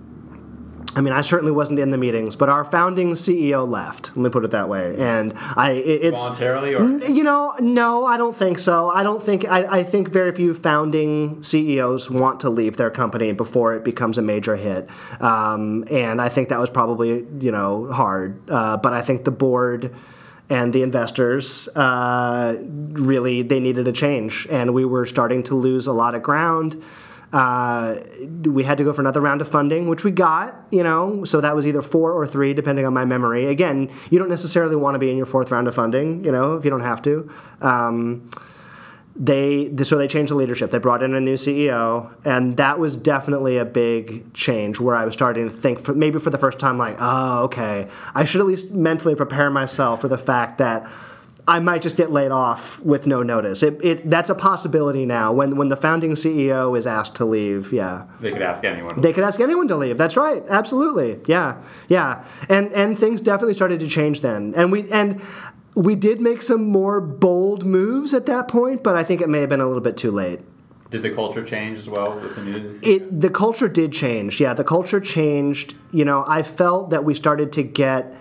I mean, I certainly wasn't in the meetings, but our founding CEO left. Let me put it that way. And I, it, it's voluntarily, or you know, no, I don't think so. I don't think. I, I think very few founding CEOs want to leave their company before it becomes a major hit. Um, and I think that was probably you know hard. Uh, but I think the board and the investors uh, really they needed a change, and we were starting to lose a lot of ground. Uh, we had to go for another round of funding, which we got, you know, so that was either four or three, depending on my memory. Again, you don't necessarily want to be in your fourth round of funding, you know, if you don't have to. Um, they so they changed the leadership. They brought in a new CEO, and that was definitely a big change. Where I was starting to think, for, maybe for the first time, like, oh, okay, I should at least mentally prepare myself for the fact that I might just get laid off with no notice. It, it that's a possibility now. When when the founding CEO is asked to leave, yeah, they could ask anyone. They could ask anyone to leave. That's right. Absolutely. Yeah, yeah. And and things definitely started to change then. And we and we did make some more bold moves at that point, but I think it may have been a little bit too late. Did the culture change as well with the news? It the culture did change. Yeah, the culture changed. You know, I felt that we started to get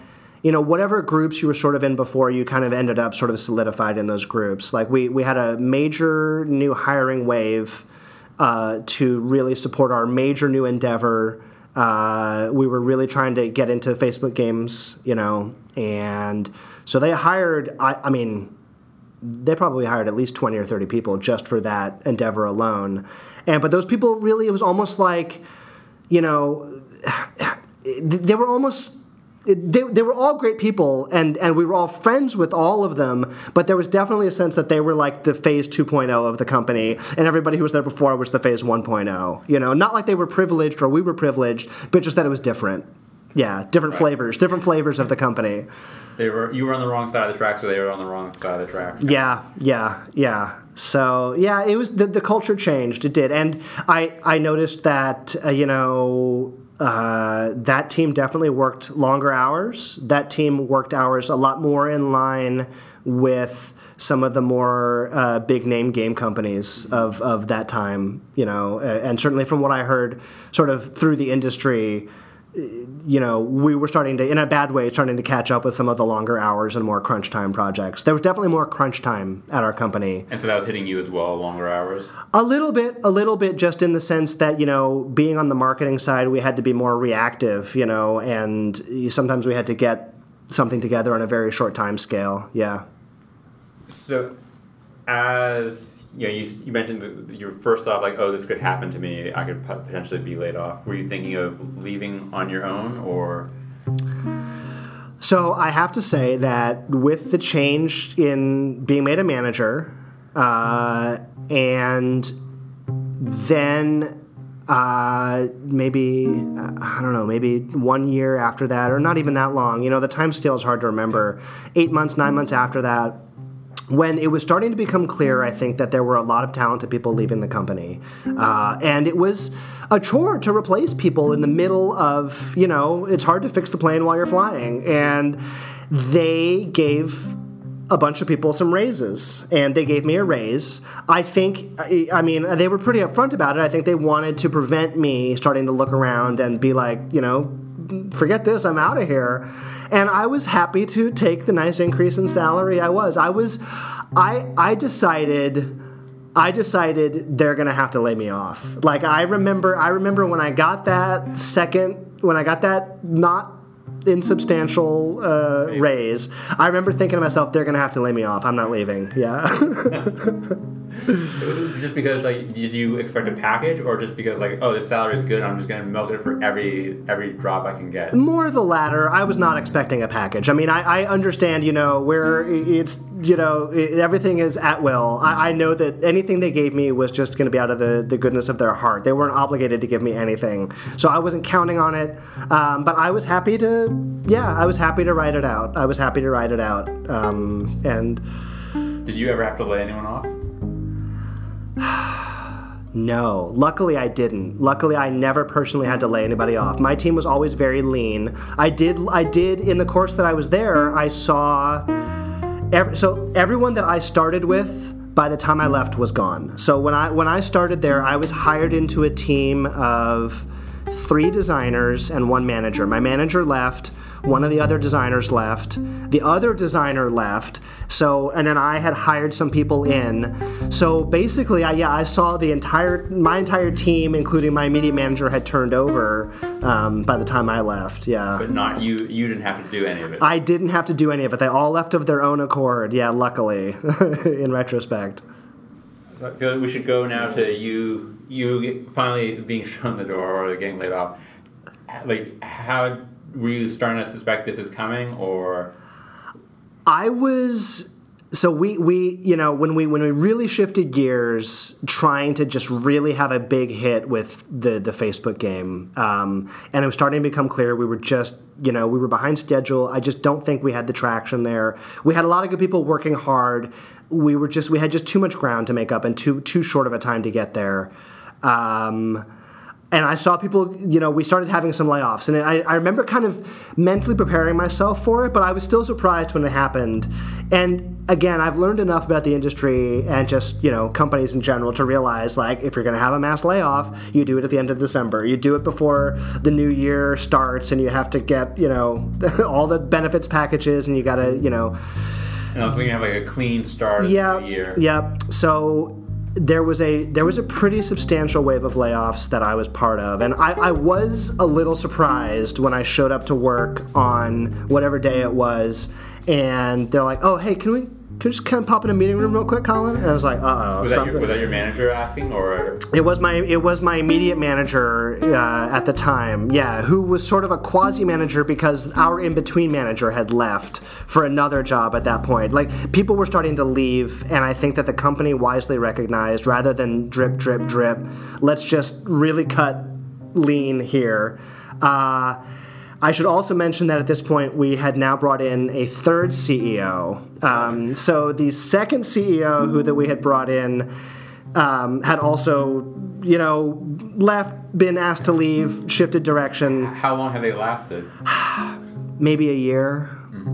you know whatever groups you were sort of in before you kind of ended up sort of solidified in those groups. Like we, we had a major new hiring wave uh, to really support our major new endeavor. Uh, we were really trying to get into facebook games you know and so they hired i, I mean they probably hired at least 20 or 30 people just for that endeavor alone. And but those people really it was almost like you know they were almost they, they were all great people and, and we were all friends with all of them but there was definitely a sense that they were like the phase 2.0 of the company and everybody who was there before was the phase 1.0 you know not like they were privileged or we were privileged but just that it was different. Yeah different right. flavors different flavors of the company. They were you were on the wrong side of the tracks or they were on the wrong side of the tracks. Yeah yeah yeah. So yeah it was the, the culture changed. It did. And i i noticed that uh, you know uh, that team definitely worked longer hours. That team worked hours a lot more in line with some of the more uh, big name game companies of, of that time, you know, and certainly from what I heard, sort of through the industry, you know, we were starting to, in a bad way, starting to catch up with some of the longer hours and more crunch time projects. There was definitely more crunch time at our company. And so that was hitting you as well, longer hours? A little bit, a little bit, just in the sense that, you know, being on the marketing side, we had to be more reactive, you know, and sometimes we had to get something together on a very short time scale. Yeah. So, as you know, you, you mentioned that your first thought like, oh, this could happen to me. I could potentially be laid off. Were you thinking of leaving on your own or? So I have to say that with the change in being made a manager, uh, and then uh, maybe I don't know, maybe one year after that, or not even that long. You know, the time scale is hard to remember. Eight months, nine months after that, when it was starting to become clear, I think that there were a lot of talented people leaving the company, uh, and it was a chore to replace people in the middle of you know it's hard to fix the plane while you're flying, and they gave a bunch of people some raises and they gave me a raise. I think, I mean, they were pretty upfront about it. I think they wanted to prevent me starting to look around and be like, you know, forget this, I'm out of here. And I was happy to take the nice increase in salary I was. I was, I, I decided. I decided they're gonna have to lay me off. Like I remember, I remember when I got that second, when I got that not insubstantial uh, raise. I remember thinking to myself, they're gonna have to lay me off. I'm not leaving. Yeah. just because like did you expect a package or just because like oh this salary is good i'm just to milk it for every every drop i can get? More the latter. I was not expecting a package. I mean i, I understand you know where it's you know everything is at will. I, I know that anything they gave me was just to be out of the, the goodness of their heart. They weren't obligated to give me anything. So i wasn't counting on it. Um, but i was happy to yeah i was happy to write it out. I was happy to write it out. Um, and did you ever have to lay anyone off No, luckily I didn't. Luckily I never personally had to lay anybody off. My team was always very lean. I did I did in the course that I was there, I saw every, so everyone that I started with by the time I left was gone. So when I when I started there, I was hired into a team of 3 designers and one manager. My manager left one of the other designers left. The other designer left. So, and then I had hired some people in. So basically, I, yeah, I saw the entire, my entire team, including my media manager, had turned over um, by the time I left. Yeah. But not you. You didn't have to do any of it. I didn't have to do any of it. They all left of their own accord. Yeah, luckily, in retrospect. So I feel like we should go now to you. You finally being shown the door or getting laid off. Like how were you starting to suspect this is coming or I was so we we you know when we when we really shifted gears trying to just really have a big hit with the the Facebook game um, and it was starting to become clear we were just you know we were behind schedule. I just don't think we had the traction there. We had a lot of good people working hard. We were just we had just too much ground to make up and too too short of a time to get there. Um, and I saw people, you know, we started having some layoffs. And I, I remember kind of mentally preparing myself for it, but I was still surprised when it happened. And again, I've learned enough about the industry and just, you know, companies in general to realize like if you're going to have a mass layoff, you do it at the end of December. You do it before the new year starts and you have to get, you know, all the benefits packages and you got to, you know, And I was thinking of like a clean start of yeah, the year. Yep. So there was a there was a pretty substantial wave of layoffs that I was part of, and I, I was a little surprised when I showed up to work on whatever day it was, and they're like, "Oh, hey, can we?" Can we just kind of pop in a meeting room real quick, Colin? And I was like, uh oh. Was that, your, was that your manager asking, or It was my it was my immediate manager uh, at the time, yeah, who was sort of a quasi manager because our in between manager had left for another job at that point. Like people were starting to leave, and I think that the company wisely recognized rather than drip drip drip, let's just really cut lean here. Uh, I should also mention that at this point we had now brought in a third CEO. Um, so the second CEO who that we had brought in um, had also, you know, left, been asked to leave, shifted direction, how long have they lasted? maybe a year.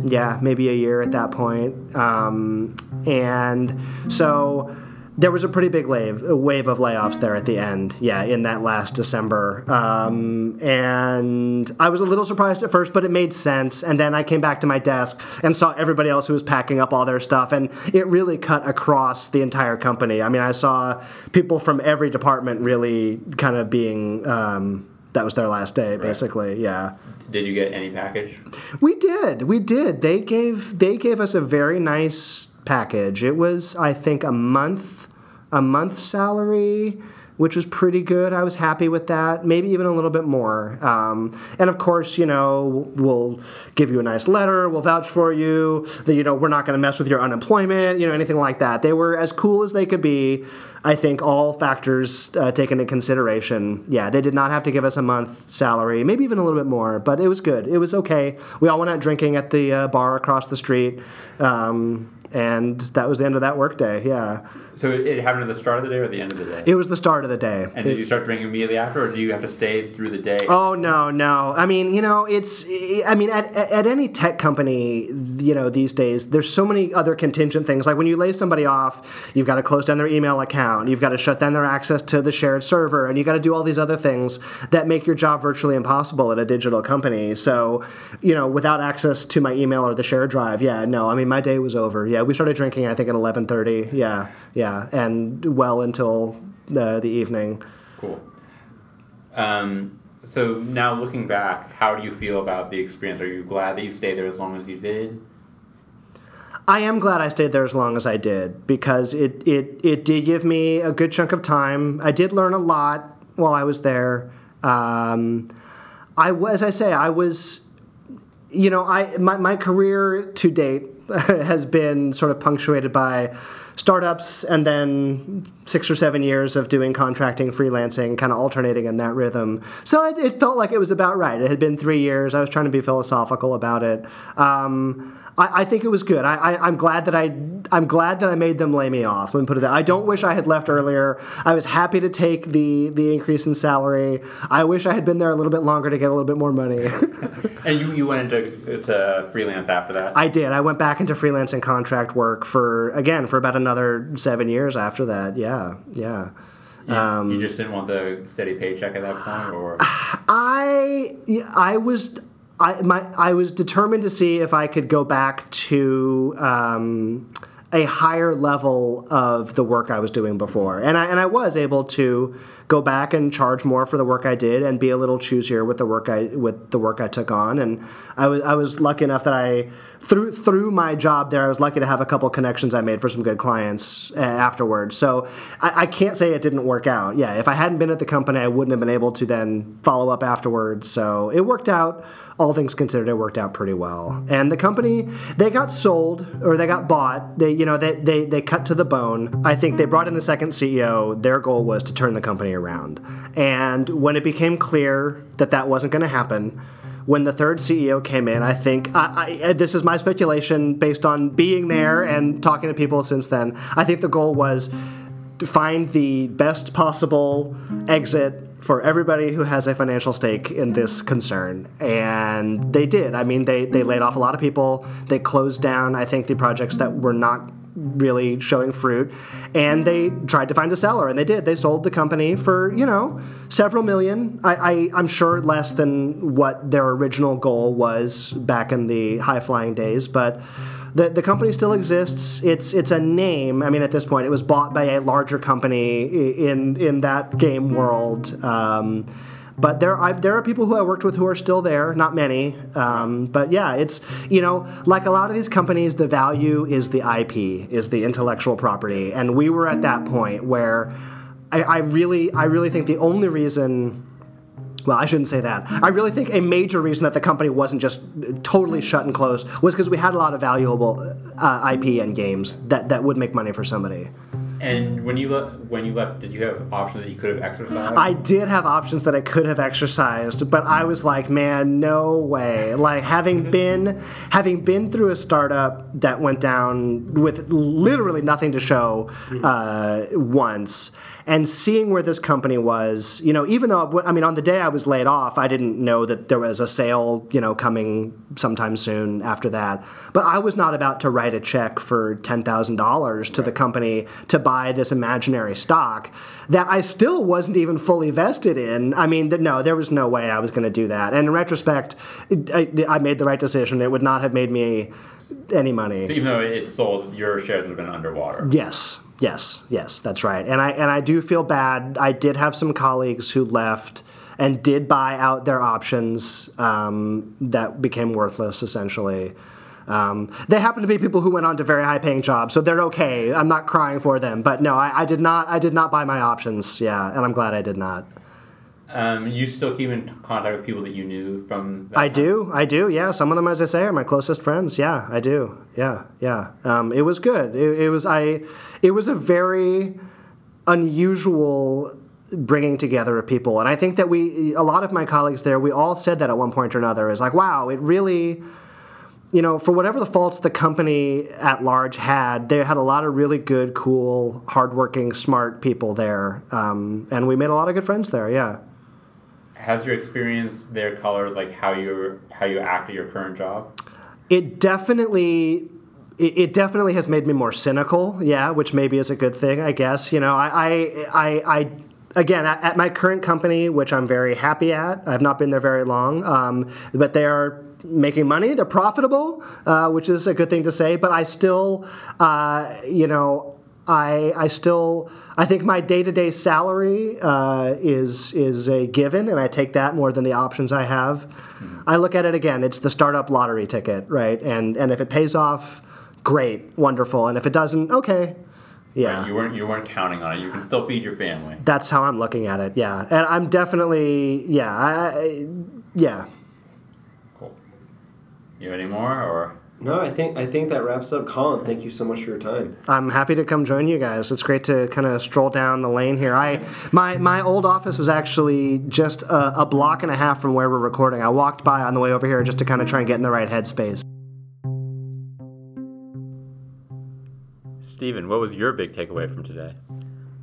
Yeah, maybe a year at that point. Um, and so there was a pretty big wave, wave of layoffs there at the end. Yeah, in that last December. Um, and I was a little surprised at first, but it made sense. And then I came back to my desk and saw everybody else who was packing up all their stuff, and it really cut across the entire company. I mean, I saw people from every department really kind of being. Um, that was their last day, basically. Yeah. Did you get any package? We did. We did. They gave they gave us a very nice package. It was I think a month a month salary, which was pretty good. I was happy with that. Maybe even a little bit more. Um, and of course, you know, we'll give you a nice letter. We'll vouch for you. That you know we're not going to mess with your unemployment. You know anything like that. They were as cool as they could be. I think all factors uh, taken into consideration. Yeah, they did not have to give us a month salary, maybe even a little bit more, but it was good. It was okay. We all went out drinking at the uh, bar across the street, um, and that was the end of that workday. Yeah, So it, it happened at the start of the day or the end of the day? it was the start of the day. and did you start drinking immediately after, or do you have to stay through the day? Oh no, no. I mean, you know, it's. I mean, at, at any tech company, you know, these days, there's so many other contingent things. Like when you lay somebody off, you've got to close down their email account, you've got to shut down their access to the shared server, and you got to do all these other things that make your job virtually impossible at a digital company. So, you know, without access to my email or the shared drive, yeah, no. I mean, my day was over. Yeah, we started drinking, I think, at 11:30. Yeah, yeah, and well until uh, the evening. Cool. Um, so now looking back, how do you feel about the experience? Are you glad that you stayed there as long as you did? I am glad I stayed there as long as I did because it, it, it did give me a good chunk of time. I did learn a lot while I was there. Um, I was, as I say, I was, you know, I my, my career to date has been sort of punctuated by startups and then six or seven years of doing contracting, freelancing, kind of alternating in that rhythm. So it, it felt like it was about right. It had been three years. I was trying to be philosophical about it. Um, I, I think it was good. I, I, I'm glad that I I'm glad that I made them lay me off. Let me put it that. I don't wish I had left earlier. I was happy to take the the increase in salary. I wish I had been there a little bit longer to get a little bit more money. And you, you went into to freelance after that? I did. I went back into freelance and contract work for again for about another seven years after that. Yeah, yeah. you, um, you just didn't want the steady paycheck at that point, or I I was I my I was determined to see if I could go back to um, a higher level of the work I was doing before, and I and I was able to go back and charge more for the work I did and be a little choosier with the work I with the work I took on, and I was I was lucky enough that I through through my job there I was lucky to have a couple connections I made for some good clients uh, afterwards. So I, I can't say it didn't work out. Yeah, if I hadn't been at the company, I wouldn't have been able to then follow up afterwards. So it worked out. All things considered, it worked out pretty well. And the company they got sold or they got bought. They you know they they they cut to the bone. I think they brought in the second CEO. Their goal was to turn the company around. And when it became clear that that wasn't going to happen when the third CEO came in, I think I, I, this is my speculation based on being there and talking to people since then. I think the goal was to find the best possible exit for everybody who has a financial stake in this concern. And they did. I mean, they, they laid off a lot of people. They closed down, I think, the projects that were not really showing fruit. And they tried to find a seller, and they did. They sold the company for, you know, several million. I, I, I'm sure less than what their original goal was back in the high flying days. But the, the company still exists. It's it's a name. I mean, at this point, it was bought by a larger company in in that game world. Um, but there, there are people who I worked with who are still there. Not many, um, but yeah, it's you know like a lot of these companies, the value is the IP, is the intellectual property, and we were at that point where I, I really, I really think the only reason well, I shouldn't say that. I really think a major reason that the company wasn't just totally shut and closed was because we had a lot of valuable uh, IP and games that, that would make money for somebody. And when you le- when you left, did you have options that you could have exercised? I did have options that I could have exercised, but I was like, man, no way. Like having been having been through a startup that went down with literally nothing to show uh, once and seeing where this company was, you know, even though I mean, on the day I was laid off, I didn't know that there was a sale, you know, coming sometime soon after that. But I was not about to write a check for ten thousand dollars to the company to buy this imaginary stock that I still wasn't even fully vested in. I mean, no, there was no way I was going to do that. And in retrospect, I, I made the right decision. It would not have made me any money. So even though it sold, your shares have been underwater. Yes, yes, yes, that's right. And I and I do feel bad. I did have some colleagues who left and did buy out their options um, that became worthless essentially. Um, they happen to be people who went on to very high-paying jobs, so they're okay. I'm not crying for them, but no, I, I did not. I did not buy my options. Yeah, and I'm glad I did not. Um, you still keep in contact with people that you knew from. That I time? do, I do. Yeah, some of them, as I say, are my closest friends. Yeah, I do. Yeah, yeah. Um, it was good. It, it was I. It was a very unusual bringing together of people, and I think that we, a lot of my colleagues there, we all said that at one point or another. Is like, wow, it really. You know, for whatever the faults the company at large had, they had a lot of really good, cool, hardworking, smart people there, um, and we made a lot of good friends there. Yeah. Has your experience there colored like how you how you act at your current job? it definitely it, it definitely has made me more cynical yeah which maybe is a good thing i guess you know i i i, I again at, at my current company which i'm very happy at i've not been there very long um, but they are making money they're profitable uh, which is a good thing to say but i still uh, you know I, I still I think my day to day salary uh, is is a given, and I take that more than the options I have. I look at it again; it's the startup lottery ticket, right? And and if it pays off, great, wonderful, and if it doesn't, okay, yeah. You weren't you weren't counting on it. You can still feed your family. That's how I'm looking at it. Yeah, and I'm definitely yeah, I, I, yeah. Cool. You have any more or? No, I think I think that wraps up. Colin, thank you so much for your time. I'm happy to come join you guys. It's great to kind of stroll down the lane here. I my my old office was actually just a, a block and a half from where we're recording. I walked by on the way over here just to kind of try and get in the right headspace. Steven, what was your big takeaway from today?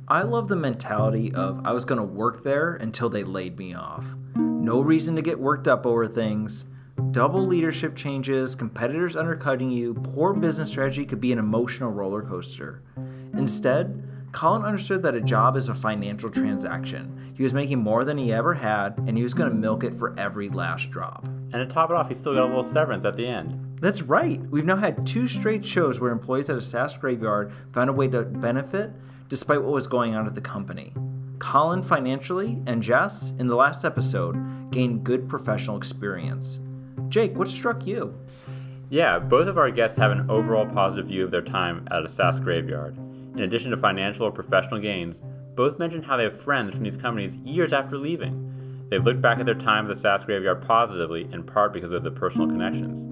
I love the mentality of I was going to work there until they laid me off. No reason to get worked up over things. Double leadership changes, competitors undercutting you, poor business strategy could be an emotional roller coaster. Instead, Colin understood that a job is a financial transaction. He was making more than he ever had, and he was going to milk it for every last drop. And to top it off, he still got a little severance at the end. That's right. We've now had two straight shows where employees at a SaaS graveyard found a way to benefit despite what was going on at the company. Colin financially and Jess, in the last episode, gained good professional experience. Jake, what struck you? Yeah, both of our guests have an overall positive view of their time at a SaaS graveyard. In addition to financial or professional gains, both mentioned how they have friends from these companies years after leaving. They've looked back at their time at the SaaS graveyard positively, in part because of the personal connections.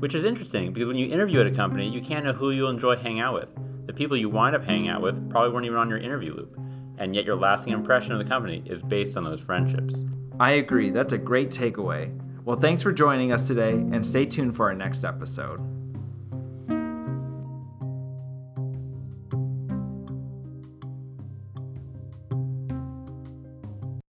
Which is interesting because when you interview at a company, you can't know who you'll enjoy hanging out with. The people you wind up hanging out with probably weren't even on your interview loop, and yet your lasting impression of the company is based on those friendships. I agree. That's a great takeaway. Well, thanks for joining us today, and stay tuned for our next episode.